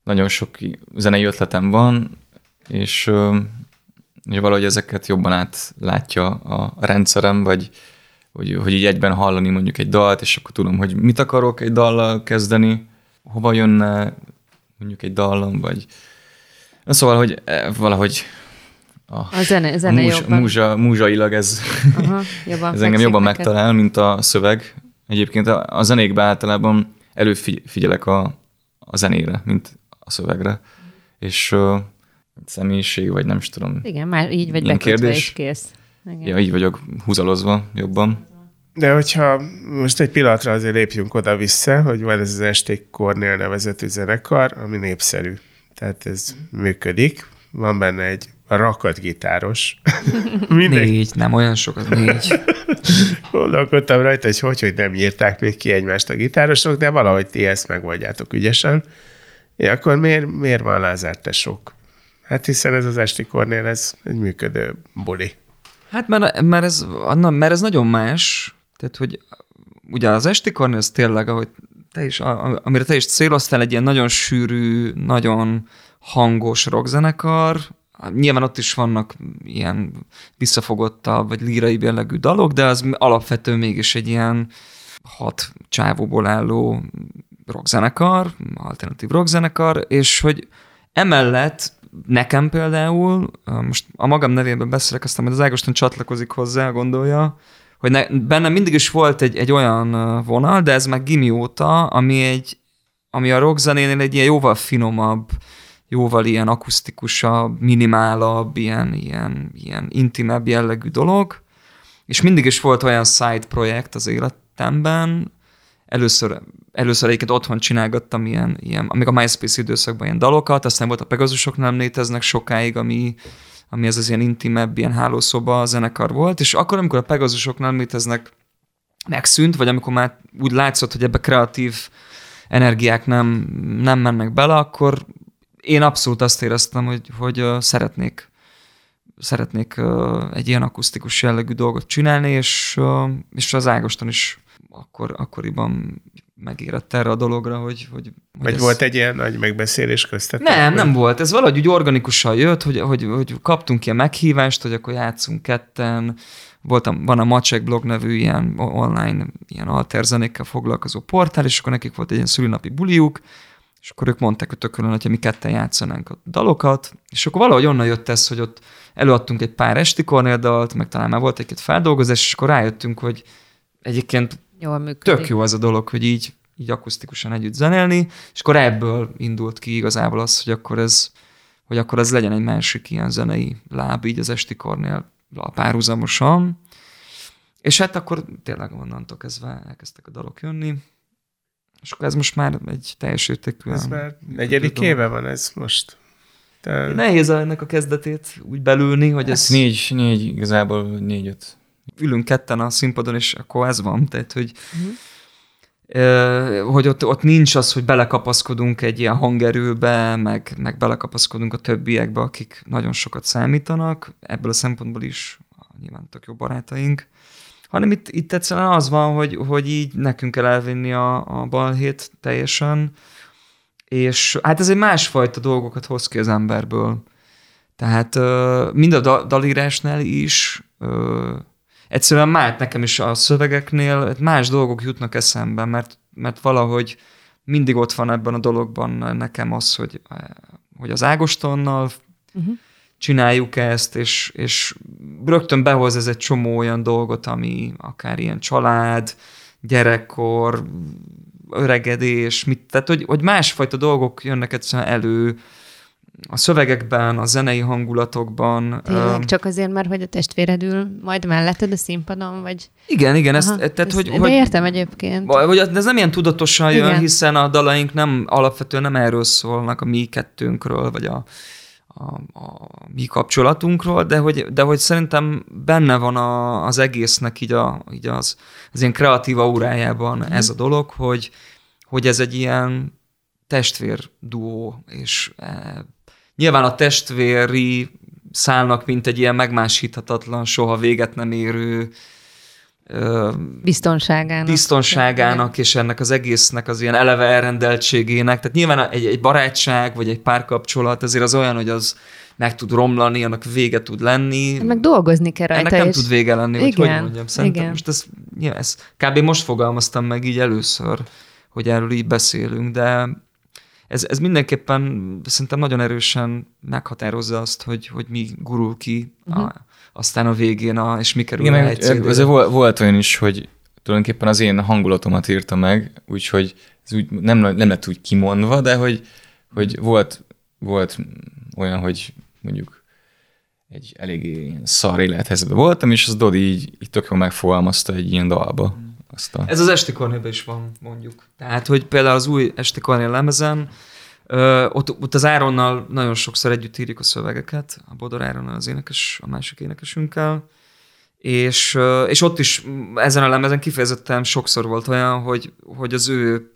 nagyon sok zenei ötletem van, és hogy valahogy ezeket jobban átlátja a rendszerem, vagy hogy, hogy így egyben hallani mondjuk egy dalt, és akkor tudom, hogy mit akarok egy dallal kezdeni, hova jönne mondjuk egy dallam, vagy szóval, hogy e, valahogy a, a zene, zene múzs, jobban. Múzsa, múzsailag ez, Aha, jobban ez engem jobban neked. megtalál, mint a szöveg. Egyébként a, a zenékben általában előfigyelek a, a zenére, mint a szövegre. És uh, személyiség, vagy nem is tudom. Igen, már így vagy bekötve és kész. Igen. Ja, így vagyok húzalozva jobban. De hogyha most egy pillanatra azért lépjünk oda-vissza, hogy van ez az Esték Kornél nevezetű zenekar, ami népszerű. Tehát ez működik. Van benne egy rakatgitáros. Négy, nem olyan sok, az négy. Gondolkodtam rajta, hogy hogy, hogy nem írták még ki egymást a gitárosok, de valahogy ti ezt megoldjátok ügyesen. Ja, akkor miért, miért van Lázár tesók? Hát hiszen ez az esti kornél, ez egy működő buli. Hát mert, mert, ez, mert ez nagyon más, tehát hogy ugye az esti kornél ez tényleg, ahogy te is, amire te is céloztál, egy ilyen nagyon sűrű, nagyon hangos rockzenekar, Nyilván ott is vannak ilyen visszafogottabb, vagy lírai jellegű dalok, de az alapvetően mégis egy ilyen hat csávóból álló rockzenekar, alternatív rockzenekar, és hogy emellett nekem például, most a magam nevében beszélek, aztán majd az Ágoston csatlakozik hozzá, gondolja, hogy ne, bennem mindig is volt egy, egy olyan vonal, de ez meg gimi óta, ami, egy, ami a rockzenénél egy ilyen jóval finomabb, jóval ilyen akusztikusabb, minimálabb, ilyen, ilyen, ilyen intimebb jellegű dolog, és mindig is volt olyan side projekt az életemben, először, először egyébként otthon csinálgattam ilyen, ilyen, amíg a MySpace időszakban ilyen dalokat, aztán volt a Pegazusok nem léteznek sokáig, ami, ami ez az ilyen intimebb, ilyen hálószoba zenekar volt, és akkor, amikor a Pegazusok nem léteznek, megszűnt, vagy amikor már úgy látszott, hogy ebbe kreatív energiák nem, nem mennek bele, akkor én abszolút azt éreztem, hogy, hogy szeretnék szeretnék egy ilyen akusztikus jellegű dolgot csinálni, és, és az Ágoston is akkor, akkoriban megérett erre a dologra, hogy... hogy, hogy Vagy ez... volt egy ilyen nagy megbeszélés köztetek? Nem, vagy? nem volt. Ez valahogy úgy organikusan jött, hogy, hogy, hogy kaptunk ilyen meghívást, hogy akkor játszunk ketten, Voltam, van a Macsek blog nevű ilyen online, ilyen alterzenékkel foglalkozó portál, és akkor nekik volt egy ilyen szülinapi buliuk, és akkor ők mondták, hogy tökölön, hogyha mi ketten játszanánk a dalokat, és akkor valahogy onnan jött ez, hogy ott előadtunk egy pár esti dalt, meg talán már volt egy-két feldolgozás, és akkor rájöttünk, hogy egyébként Jól működik. tök jó az a dolog, hogy így, így akusztikusan együtt zenélni, és akkor ebből indult ki igazából az, hogy akkor ez, hogy akkor ez legyen egy másik ilyen zenei láb így az esti kornél párhuzamosan. És hát akkor tényleg onnantól kezdve elkezdtek a dalok jönni, és akkor ez most már egy teljes értékű. Ez már negyedik éve van ez most. Te... Nehéz ennek a kezdetét úgy belülni, hogy ez... Hát négy, négy, igazából négy-öt. Ülünk ketten a színpadon, és akkor ez van. Tehát, hogy, uh-huh. hogy ott, ott nincs az, hogy belekapaszkodunk egy ilyen hangerőbe, meg, meg belekapaszkodunk a többiekbe, akik nagyon sokat számítanak. Ebből a szempontból is nyilván tök jó barátaink hanem itt, itt egyszerűen az van, hogy, hogy így nekünk kell elvinni a, a balhét teljesen, és hát ez egy másfajta dolgokat hoz ki az emberből. Tehát mind a dalírásnál is, egyszerűen már nekem is a szövegeknél más dolgok jutnak eszembe, mert, mert valahogy mindig ott van ebben a dologban nekem az, hogy, hogy az Ágostonnal uh-huh. csináljuk ezt, és, és rögtön behoz ez egy csomó olyan dolgot, ami akár ilyen család, gyerekkor, öregedés, mit, tehát hogy, hogy másfajta dolgok jönnek egyszerűen elő a szövegekben, a zenei hangulatokban. Tényleg, uh, csak azért, mert hogy a testvéred ül majd melletted a színpadon, vagy... Igen, igen, ezt, Aha, tehát, ezt, hogy, hogy... értem egyébként. Vagy ez nem ilyen tudatosan jön, igen. hiszen a dalaink nem alapvetően nem erről szólnak a mi kettőnkről, vagy a, a, a mi kapcsolatunkról, de hogy, de hogy szerintem benne van a, az egésznek így, a, így az, az ilyen kreatív aurájában mm. ez a dolog, hogy, hogy ez egy ilyen testvér duó, és e, nyilván a testvéri szálnak, mint egy ilyen megmásíthatatlan, soha véget nem érő biztonságának. Biztonságának, és ennek az egésznek az ilyen eleve elrendeltségének. Tehát nyilván egy, egy barátság, vagy egy párkapcsolat azért az olyan, hogy az meg tud romlani, annak vége tud lenni. Meg dolgozni kell rajta. Ennek nem és... tud vége lenni, igen, hogy hogy mondjam. Szerintem igen. most ez, ja, ez kb. most fogalmaztam meg így először, hogy erről így beszélünk, de ez, ez mindenképpen szerintem nagyon erősen meghatározza azt, hogy, hogy mi gurul ki uh-huh. a, aztán a végén, a, és mi kerül Igen, egy ez volt, volt olyan is, hogy tulajdonképpen az én hangulatomat írta meg, úgyhogy ez úgy nem, nem lett úgy kimondva, de hogy, hogy volt, volt olyan, hogy mondjuk egy eléggé ilyen szar élethelyzetben voltam, és az Dodi így, így tök jól megfogalmazta egy ilyen dalba. Azt a... Ez az Esti Kornélben is van, mondjuk. Tehát, hogy például az új Esti Kornél lemezen, ott, ott az Áronnal nagyon sokszor együtt írjuk a szövegeket, a Bodor Áronnal az énekes, a másik énekesünkkel, és, és ott is ezen a lemezen kifejezetten sokszor volt olyan, hogy, hogy az ő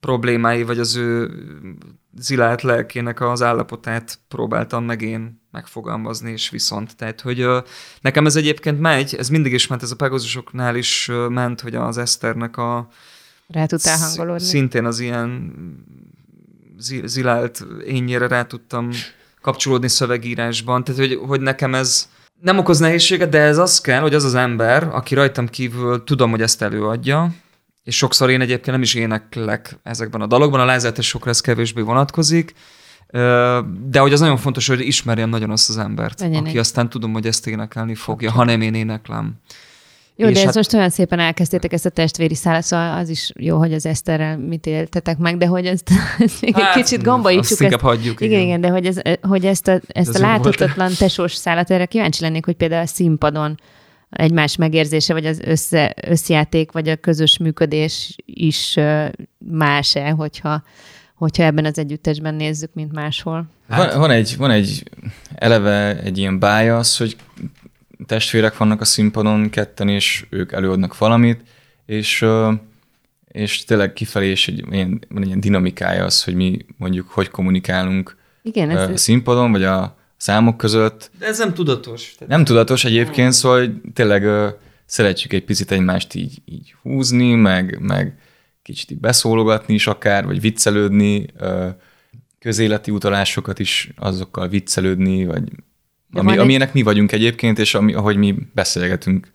problémái, vagy az ő zilált lelkének az állapotát próbáltam meg én megfogalmazni, és viszont. Tehát, hogy nekem ez egyébként megy, ez mindig is ment, ez a Pegazusoknál is ment, hogy az Eszternek a Rá tudtál hangolódni. Szintén az ilyen zilált énnyire rá tudtam kapcsolódni szövegírásban. Tehát, hogy, hogy nekem ez nem okoz nehézséget, de ez az kell, hogy az az ember, aki rajtam kívül tudom, hogy ezt előadja, és sokszor én egyébként nem is éneklek ezekben a dalokban, a lázátosokra ez kevésbé vonatkozik, De hogy az nagyon fontos, hogy ismerjem nagyon azt az embert, Legyen aki aztán tudom, hogy ezt énekelni fogja, ha nem én éneklem. Jó, És de ezt hát- most olyan szépen elkezdtétek ezt a testvéri szállat, szóval az is jó, hogy az Eszterrel mit éltetek meg, de hogy ezt, ezt még egy kicsit. Hát, inkább ezt, hagyjuk. igen, igen, de hogy, ez, hogy ezt a, ezt Ez a jó volt. láthatatlan tesós szállat, erre kíváncsi lennék, hogy például a színpadon egymás megérzése, vagy az össze, összjáték, vagy a közös működés is más-e, hogyha, hogyha ebben az együttesben nézzük, mint máshol. Van, van, egy, van egy eleve egy ilyen bias, hogy testvérek vannak a színpadon ketten, és ők előadnak valamit, és, és tényleg kifelé is egy, ilyen, van egy ilyen dinamikája az, hogy mi mondjuk hogy kommunikálunk Igen, ö, a ez, színpadon, vagy a számok között. De ez nem tudatos. Tehát Nem tudatos egyébként, szóval hogy tényleg szeretjük egy picit egymást így, így húzni, meg, meg kicsit így beszólogatni is akár, vagy viccelődni, közéleti utalásokat is azokkal viccelődni, vagy van ami, egy- amilyenek mi vagyunk egyébként, és ami, ahogy mi beszélgetünk.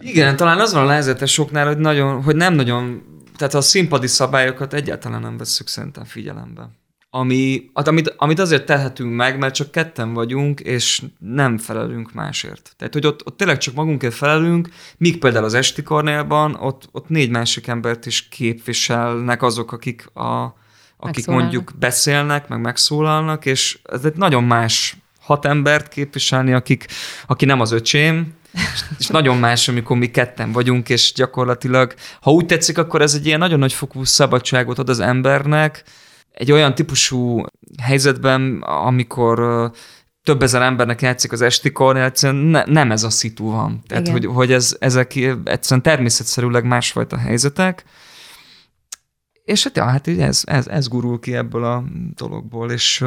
Igen, talán az van a lázetesoknál, hogy, nagyon, hogy nem nagyon, tehát a színpadi szabályokat egyáltalán nem vesszük szerintem figyelembe. Ami, hát amit, amit azért tehetünk meg, mert csak ketten vagyunk, és nem felelünk másért. Tehát, hogy ott, ott tényleg csak magunkért felelünk, míg például az esti kornélban, ott, ott négy másik embert is képviselnek azok, akik, a, akik mondjuk beszélnek, meg megszólalnak, és ez egy nagyon más hat embert képviselni, akik, aki nem az öcsém, és nagyon más, amikor mi ketten vagyunk, és gyakorlatilag, ha úgy tetszik, akkor ez egy ilyen nagyon nagy fokú szabadságot ad az embernek, egy olyan típusú helyzetben, amikor több ezer embernek játszik az esti kornél, egyszerűen ne, nem ez a szitu van. Tehát, Igen. hogy, hogy ez, ezek egyszerűen természetszerűleg másfajta helyzetek, és hát, ja, hát így ez, ez, ez gurul ki ebből a dologból, és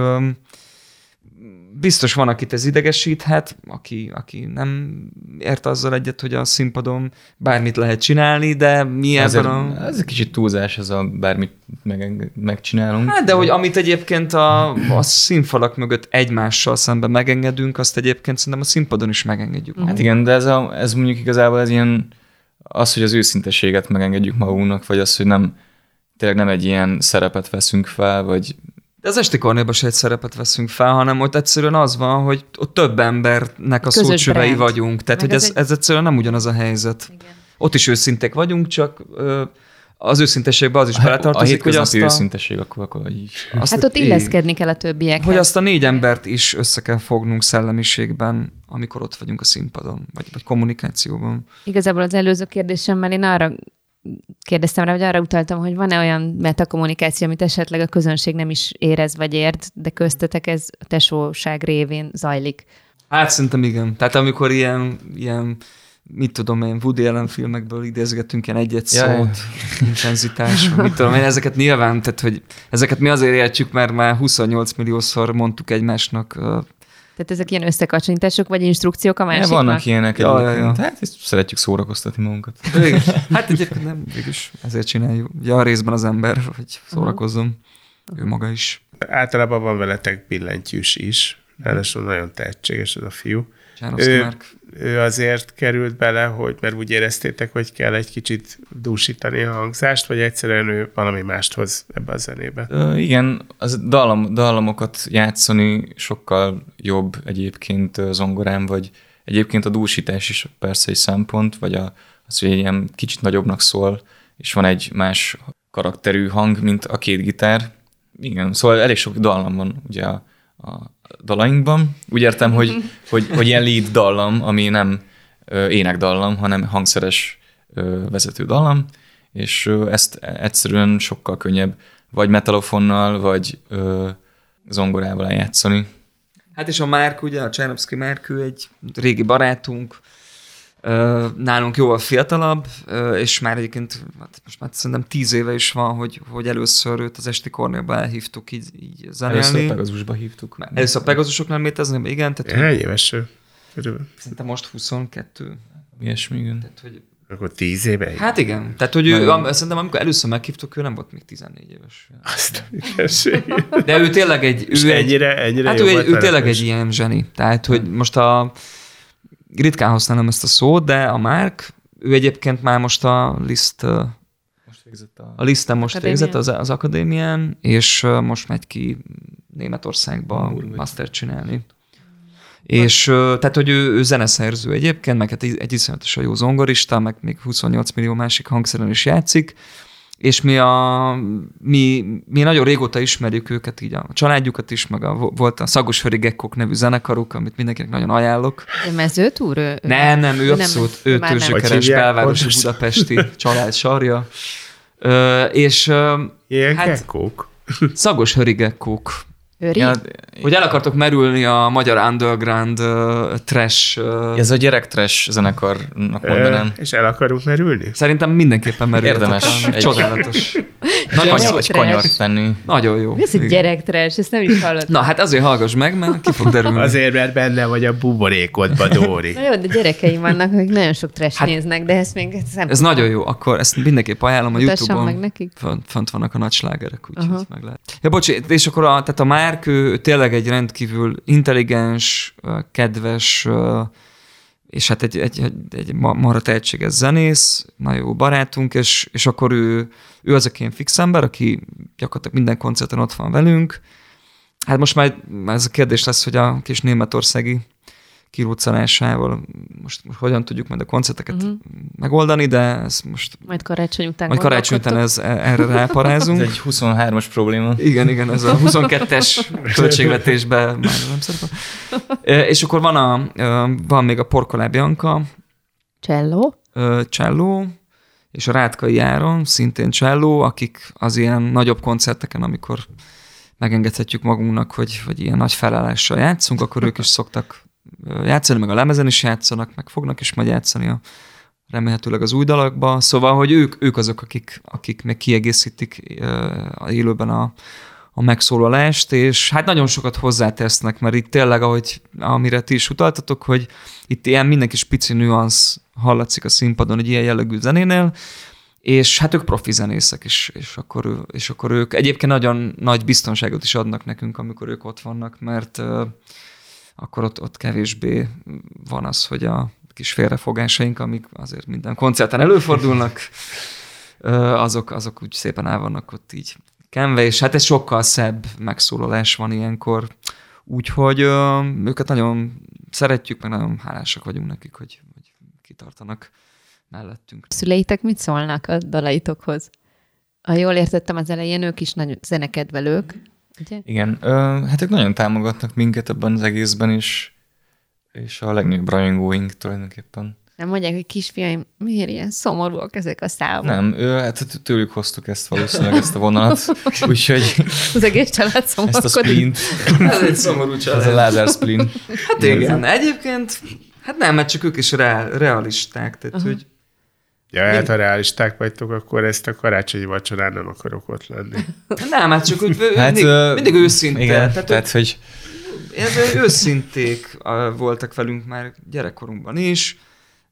biztos van, akit ez idegesíthet, aki, aki nem ért azzal egyet, hogy a színpadon bármit lehet csinálni, de mi Ez, ebben a... ez egy kicsit túlzás, ez a bármit meg, megcsinálunk. Hát, de hogy amit egyébként a, a színfalak mögött egymással szemben megengedünk, azt egyébként szerintem a színpadon is megengedjük. Hát igen, de ez, a, ez mondjuk igazából ez ilyen, az, hogy az őszinteséget megengedjük magunknak, vagy az, hogy nem, tényleg nem egy ilyen szerepet veszünk fel, vagy De az esti kornélban se egy szerepet veszünk fel, hanem ott egyszerűen az van, hogy ott több embernek a szócsövei vagyunk. Tehát, Meg hogy ez ez, egy- ez egyszerűen nem ugyanaz a helyzet. Igen. Ott is őszintek vagyunk, csak ö, az őszintességbe az is beletartozik, hogy azt hétköznapi a, őszintesség, akkor, akkor így. azt Hát ott illeszkedni kell a többiekhez. Hogy azt a négy embert is össze kell fognunk szellemiségben, amikor ott vagyunk a színpadon, vagy, vagy kommunikációban. Igazából az előző kérdésemmel én arra kérdeztem rá, vagy arra utaltam, hogy van-e olyan metakommunikáció, amit esetleg a közönség nem is érez vagy ért, de köztetek ez a tesóság révén zajlik. Hát szerintem igen. Tehát amikor ilyen, ilyen mit tudom én, Woody Allen filmekből idézgetünk ilyen egy-egy Ja, ja. szót, intenzitás, mit tudom én, ezeket nyilván, tehát hogy ezeket mi azért értjük, mert már 28 milliószor mondtuk egymásnak. Tehát ezek ilyen összekacsinítások, vagy instrukciók a Ja, másiknak? vannak ilyenek Ja, ja, ja. Hát ezt szeretjük szórakoztatni magunkat. végül- Hát egyébként nem, végülis ezért csináljuk. Ja, a részben az ember, hogy szórakozzon. Ő maga is. Általában van veletek billentyűs is, ráadásul nagyon tehetséges ez a fiú. Ő, Márk. ő azért került bele, hogy mert úgy éreztétek, hogy kell egy kicsit dúsítani a hangzást, vagy egyszerűen ő valami mást hoz ebbe a zenébe. Ö, igen, az dallam, dallamokat játszani sokkal jobb egyébként zongorán, vagy egyébként a dúsítás is persze egy szempont, vagy a, az, hogy ilyen kicsit nagyobbnak szól, és van egy más karakterű hang, mint a két gitár. Igen, szóval elég sok dallam van ugye a, a dalainkban. Úgy értem, hogy, hogy, hogy ilyen lead dallam, ami nem énekdallam, hanem hangszeres vezető dallam, és ezt egyszerűen sokkal könnyebb vagy metalofonnal, vagy ö, zongorával eljátszani. Hát és a Márk, ugye, a Csárovszki Márk, egy régi barátunk, nálunk jóval fiatalabb, és már egyébként hát most már szerintem tíz éve is van, hogy, hogy először őt az esti kornélba elhívtuk így, így Először zenélni. Pegazusba hívtuk. Először a Pegazusoknál létezni, igen, tehát hogy Hány éves? Körülbelül. szerintem most 22. Ilyesmi, igen. Tehát, hogy, Akkor tíz éve? hát igen, tehát hogy ő, Nagyon. am, szerintem amikor először meghívtuk, ő nem volt még 14 éves. Azt a. De ő tényleg egy... És Ő egy ennyire, ennyire Hát ő, egy, ő tényleg és- egy ilyen zseni. Tehát, hogy most a ritkán használom ezt a szót, de a Márk, ő egyébként már most a liszt, a Most végzett a... listen most Akadémián. végzett az, az akadémián, és most megy ki Németországba master csinálni. És tehát, hogy ő, ő zeneszerző egyébként, meg hát egy iszonyatosan jó zongorista, meg még 28 millió másik hangszeren is játszik, és mi, a, mi, mi nagyon régóta ismerjük őket, így a családjukat is, meg a, volt a Szagosföri Gekkok nevű zenekaruk, amit mindenkinek nagyon ajánlok. Mezőtúr? Ő, nem, nem, ő abszolút, ő tőzsökeres belvárosi budapesti család sarja. Ö, és Ilyen hát, gekkók? Szagos hörigekkók Őri? Ja, hogy el akartok merülni a magyar underground uh, trash... Uh... Ez a gyerek trash zenekarnak mondanám. És el akarunk merülni? Szerintem mindenképpen merülni. Érdemes. Egy... Csodálatos. Nagyon kanyar, egy kanyart tenni. Nagyon jó. Mi ez egy gyerek trash? Ezt nem is hallottam. Na hát azért hallgass meg, mert ki fog derülni. Azért, mert benne vagy a buborékodba, Dóri. Na jó, de gyerekeim vannak, akik nagyon sok trash hát, néznek, de ezt még nem Ez nagyon jó, akkor ezt mindenképp ajánlom a Youtube-on. meg nekik. Fönt, fönt vannak a nagy slágerek, úgyhogy meg lehet. Ja, bocs, és akkor a, tehát a Márk, ő tényleg egy rendkívül intelligens, kedves, és hát egy, egy, egy, egy marha tehetséges zenész, nagyon jó barátunk, és, és akkor ő, ő az, aki ilyen fix ember, aki gyakorlatilag minden koncerten ott van velünk. Hát most már ez a kérdés lesz, hogy a kis németországi kiruccanásával most, most hogyan tudjuk majd a koncerteket uh-huh. megoldani, de ez most... Majd karácsony után Majd karácsony után ez, erre ráparázunk. ez egy 23-as probléma. Igen, igen, ez a 22-es költségvetésben már nem szeretem. És akkor van, a, van még a Porkolá Bianca. Cello. Cello, és a Rátkai Áron, szintén cselló, akik az ilyen nagyobb koncerteken, amikor megengedhetjük magunknak, hogy, hogy ilyen nagy felállással játszunk, akkor ők is szoktak játszani, meg a lemezen is játszanak, meg fognak is majd játszani a, remélhetőleg az új dalakba. Szóval, hogy ők, ők azok, akik, akik meg kiegészítik a élőben a, a megszólalást, és hát nagyon sokat hozzátesznek, mert itt tényleg, ahogy amire ti is utaltatok, hogy itt ilyen mindenki pici nüansz hallatszik a színpadon egy ilyen jellegű zenénél, és hát ők profi zenészek, és, és, akkor, és akkor ők egyébként nagyon nagy biztonságot is adnak nekünk, amikor ők ott vannak, mert akkor ott, ott kevésbé van az, hogy a kis félrefogásaink, amik azért minden koncerten előfordulnak, azok, azok úgy szépen el vannak ott így kenve, és hát ez sokkal szebb megszólalás van ilyenkor, úgyhogy őket nagyon szeretjük, meg nagyon hálásak vagyunk nekik, hogy, hogy kitartanak mellettünk. Szüleitek mit szólnak a dalaitokhoz? Ha jól értettem az elején, ők is nagyon zenekedvelők, Ugye? Igen, ö, hát ők nagyon támogatnak minket ebben az egészben is, és a legnagyobb rajongóink tulajdonképpen. Nem mondják, hogy kisfiaim, miért ilyen szomorúak ezek a számok? Nem, ő, hát tőlük hoztuk ezt valószínűleg, ezt a vonalat, úgyhogy... Az egész család szomorúkodik. Ezt a splint. Ez egy szomorú család. Ez a Lázár splint. Hát igen, egyébként, hát nem, mert csak ők is reál, realisták, tehát uh-huh. hogy Ja, hát ha realisták vagytok, akkor ezt a karácsonyi vacsorán nem akarok ott lenni. Nem, hát csak úgy hát, mindig, mindig őszinte. Igen, tehát, tehát hogy... Ez őszinték voltak velünk már gyerekkorunkban is.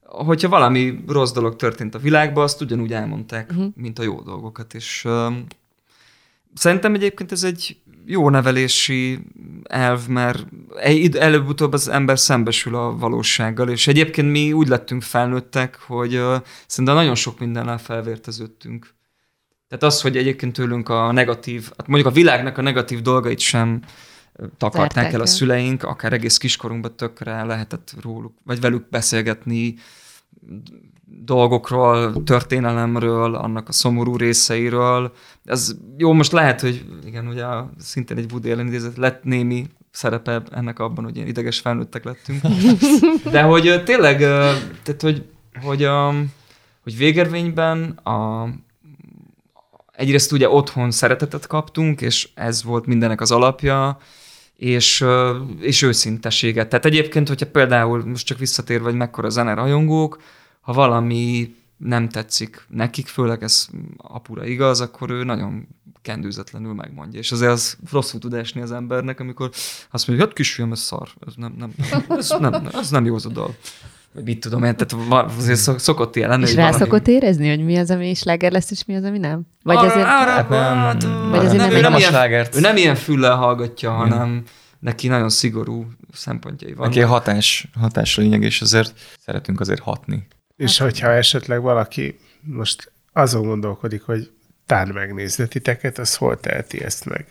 Hogyha valami rossz dolog történt a világban, azt ugyanúgy elmondták, uh-huh. mint a jó dolgokat. És um, szerintem egyébként ez egy jó nevelési elv, mert előbb-utóbb az ember szembesül a valósággal, és egyébként mi úgy lettünk felnőttek, hogy uh, szerintem nagyon sok mindennel felvérteződtünk. Tehát az, hogy egyébként tőlünk a negatív, hát mondjuk a világnak a negatív dolgait sem takarták el a szüleink, akár egész kiskorunkban tökre lehetett róluk, vagy velük beszélgetni, dolgokról, történelemről, annak a szomorú részeiről. Ez jó, most lehet, hogy igen, ugye szintén egy Woody Allen idézet lett némi szerepe ennek abban, hogy ilyen ideges felnőttek lettünk. De hogy tényleg, tehát hogy, hogy, hogy végervényben a, egyrészt ugye otthon szeretetet kaptunk, és ez volt mindenek az alapja, és, és őszinteséget. Tehát egyébként, hogyha például most csak visszatérve, hogy mekkora zene rajongók, ha valami nem tetszik nekik, főleg ez apura igaz, akkor ő nagyon kendőzetlenül megmondja. És azért az rosszul tud esni az embernek, amikor azt mondja, hát kisfiam, ez szar, ez nem, nem, ez nem, nem, ez nem jó az a dal. Mit tudom én, tehát azért szokott ilyen lenni. És rá valami... szokott érezni, hogy mi az, ami sláger lesz, és mi az, ami nem? Vagy arra, azért, arra, hát nem, vagy azért nem, nem, nem, slágert. Ő nem ilyen füllel hallgatja, hanem neki nagyon szigorú szempontjai vannak. Neki a hatás, hatás lényeg, és azért szeretünk azért hatni. És hát, hogyha esetleg valaki most azon gondolkodik, hogy tán megnézni titeket, az hol teheti ezt meg?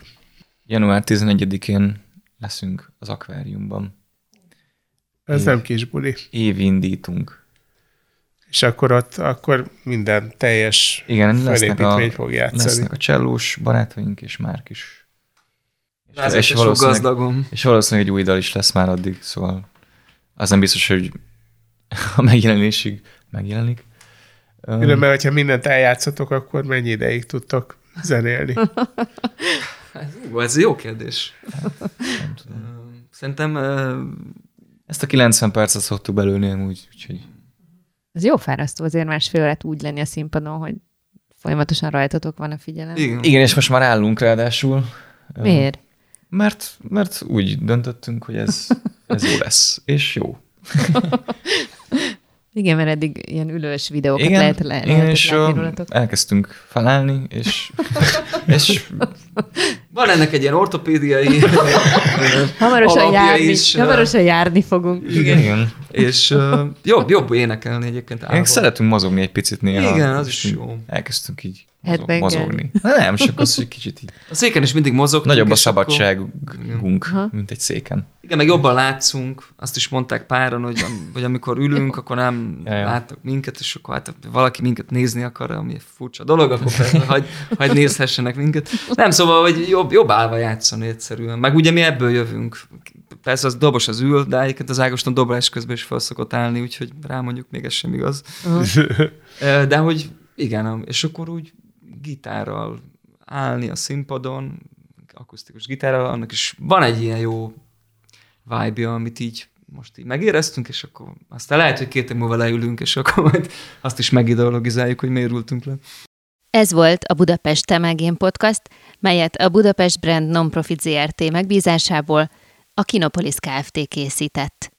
Január 11-én leszünk az akváriumban. Ez Év. nem kis buli. Évindítunk. És akkor ott akkor minden teljes Igen, lesznek a, fog játszani. lesznek a csellós barátaink, és Márk is. És, Lázár és, valószínűleg, gazdagom. és valószínűleg egy új dal is lesz már addig, szóval az nem biztos, hogy a megjelenésig megjelenik. Különben, hogyha mindent eljátszotok, akkor mennyi ideig tudtok zenélni? Ez jó kérdés. nem tudom. Szerintem Ezt a 90 percet szoktuk belőni amúgy, úgyhogy Ez jó fárasztó azért másfél órát úgy lenni a színpadon, hogy folyamatosan rajtatok van a figyelem. igen. Igen, és most már állunk ráadásul. Miért? Mert, mert úgy döntöttünk, hogy ez, ez jó lesz, és jó. Igen, mert eddig ilyen ülős videókat Igen, lehet, le, igen és látni rólatok. elkezdtünk felállni, és, és Van ennek egy ilyen ortopédiai Hamarosan járni, is, hamarosan járni fogunk. igen, igen. és uh, jobb, jobb énekelni egyébként. Én szeretünk mozogni egy picit néha. Igen, az is jó. Elkezdtünk így mozog, Headbangel. mozogni. Na, nem, csak az, hogy kicsit így. A széken is mindig mozogtunk. Nagyobb a akkor- szabadságunk, Aha. mint egy széken. Igen, meg jobban látszunk, azt is mondták páran, hogy, hogy amikor ülünk, akkor nem Ja, ja. látnak minket, és akkor hát valaki minket nézni akar, ami furcsa dolog, akkor hagy, hagy nézhessenek minket. Nem, szóval, hogy jobb, jobb állva játszani egyszerűen. Meg ugye mi ebből jövünk. Persze az dobos az ül, de egyébként az Ágoston dobrás közben is fel szokott állni, úgyhogy rá mondjuk még ez sem igaz. Ö, De hogy igen, és akkor úgy gitárral állni a színpadon, akusztikus gitárral, annak is van egy ilyen jó vibe amit így most így megéreztünk, és akkor aztán lehet, hogy két év múlva leülünk, és akkor majd azt is megideologizáljuk, hogy miért ültünk le. Ez volt a Budapest Temegén Podcast, melyet a Budapest Brand Nonprofit ZRT megbízásából a Kinopolis Kft. készített.